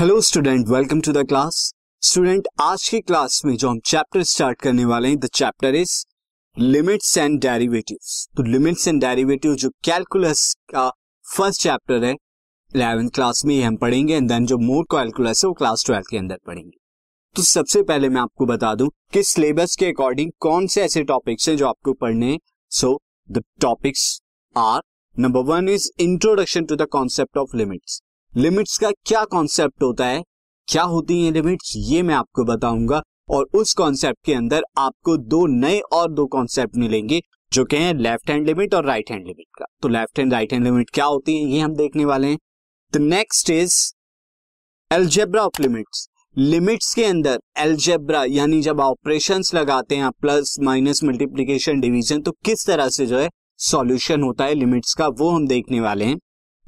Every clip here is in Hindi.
Hello student welcome to the class student आज की क्लास में जो हम चैप्टर स्टार्ट करने वाले हैं the chapter is limits and derivatives तो लिमिट्स एंड डेरिवेटिव जो कैलकुलस का फ़र्स्ट चैप्टर है इलेवेंथ क्लास में ही हम पढ़ेंगे एंड देन जो मोर कैलकुलस है, वो क्लास ट्वेल्थ के अंदर पढ़ेंगे. तो सबसे पहले मैं आपको बता दूँ कि सिलेबस के अकॉर्डिंग कौन से ऐसे टॉपिक्स हैं जो आपको पढ़ने हैं. So the topics are number one is introduction to the concept of limits limits का क्या कॉन्सेप्ट होता है? क्या होती है लिमिट्स? ये मैं आपको बताऊँगा। और उस कॉन्सेप्ट के अंदर आपको दो नए और दो कॉन्सेप्ट मिलेंगे, जो कि हैं लेफ़्ट हैंड लिमिट और राइट हैंड लिमिट का। तो left hand right hand limit क्या होती है? ये हम देखने वाले हैं। The next is algebra of limits limits के अंदर एल्जेब्रा यानी जब ऑपरेशन लगाते हैं प्लस माइनस मल्टीप्लीकेशन डिवीज़न तो किस तरह से जो है सॉल्यूशन होता है लिमिट्स का, वो हम देखने वाले हैं।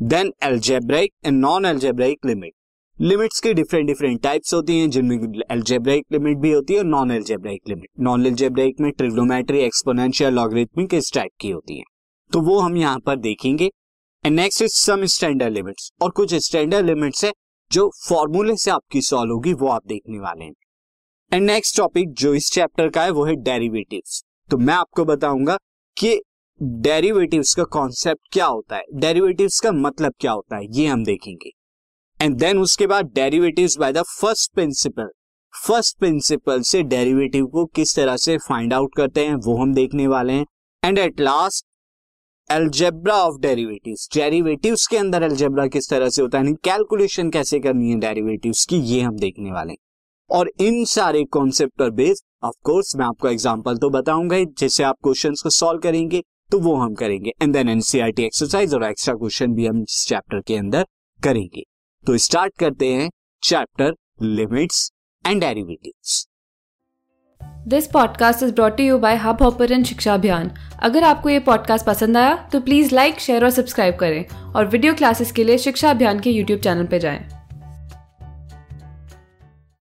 Then algebraic and non algebraic limit limits की डिफरेंट डिफरेंट टाइप्स होती हैं, जिनमें एल्जेब्राइक लिमिट भी होती है और non algebraic limit non algebraic में ट्रिग्नोमेट्री एक्सपोनेंशियल लॉगरिथमिक इस टाइप की होती है। तो वो हम यहाँ पर देखेंगे। And next is some standard limits और कुछ स्टैंडर्ड लिमिट्स है, जो फॉर्मूले से आपकी सॉल्व होगी, वो आप देखने वाले हैं। एंड नेक्स्ट टॉपिक जो इस चैप्टर का है, वो है डेरिवेटिव्स तो मैं आपको बताऊँगा कि डेरिवेटिव्स का कॉन्सेप्ट क्या होता है? डेरिवेटिव्स का मतलब क्या होता है? ये हम देखेंगे। एंड देन उसके बाद derivatives by the first principle first principle से डेरिवेटिव को किस तरह से फाइंड आउट करते हैं, वो हम देखने वाले हैं। And at last algebra of derivatives derivatives के अंदर एल्जेब्रा किस तरह से होता है? कैलकुलेशन कैसे करनी है डेरिवेटिव्स की, ये हम देखने वाले हैं। और इन सारे कॉन्सेप्ट पर बेस्ड ऑफ़ कोर्स मैं आपको एग्जांपल तो बताऊँगा जिससे आप क्वेश्चंस को सॉल्व करेंगे। तो वो हम करेंगे। एंड देन एनसीआरटी एक्सरसाइज और एक्स्ट्रा क्वेश्चन भी हम इस चैप्टर के अंदर करेंगे। तो स्टार्ट करते हैं chapter limits and derivatives this podcast is brought you by Hubhopper Shiksha Abhiyan अगर आपको ये पॉडकास्ट पसंद आया तो प्लीज़ लाइक शेयर और सब्सक्राइब करें। और वीडियो क्लासेस के लिए शिक्षा अभियान के यूट्यूब चैनल पर जाएँ।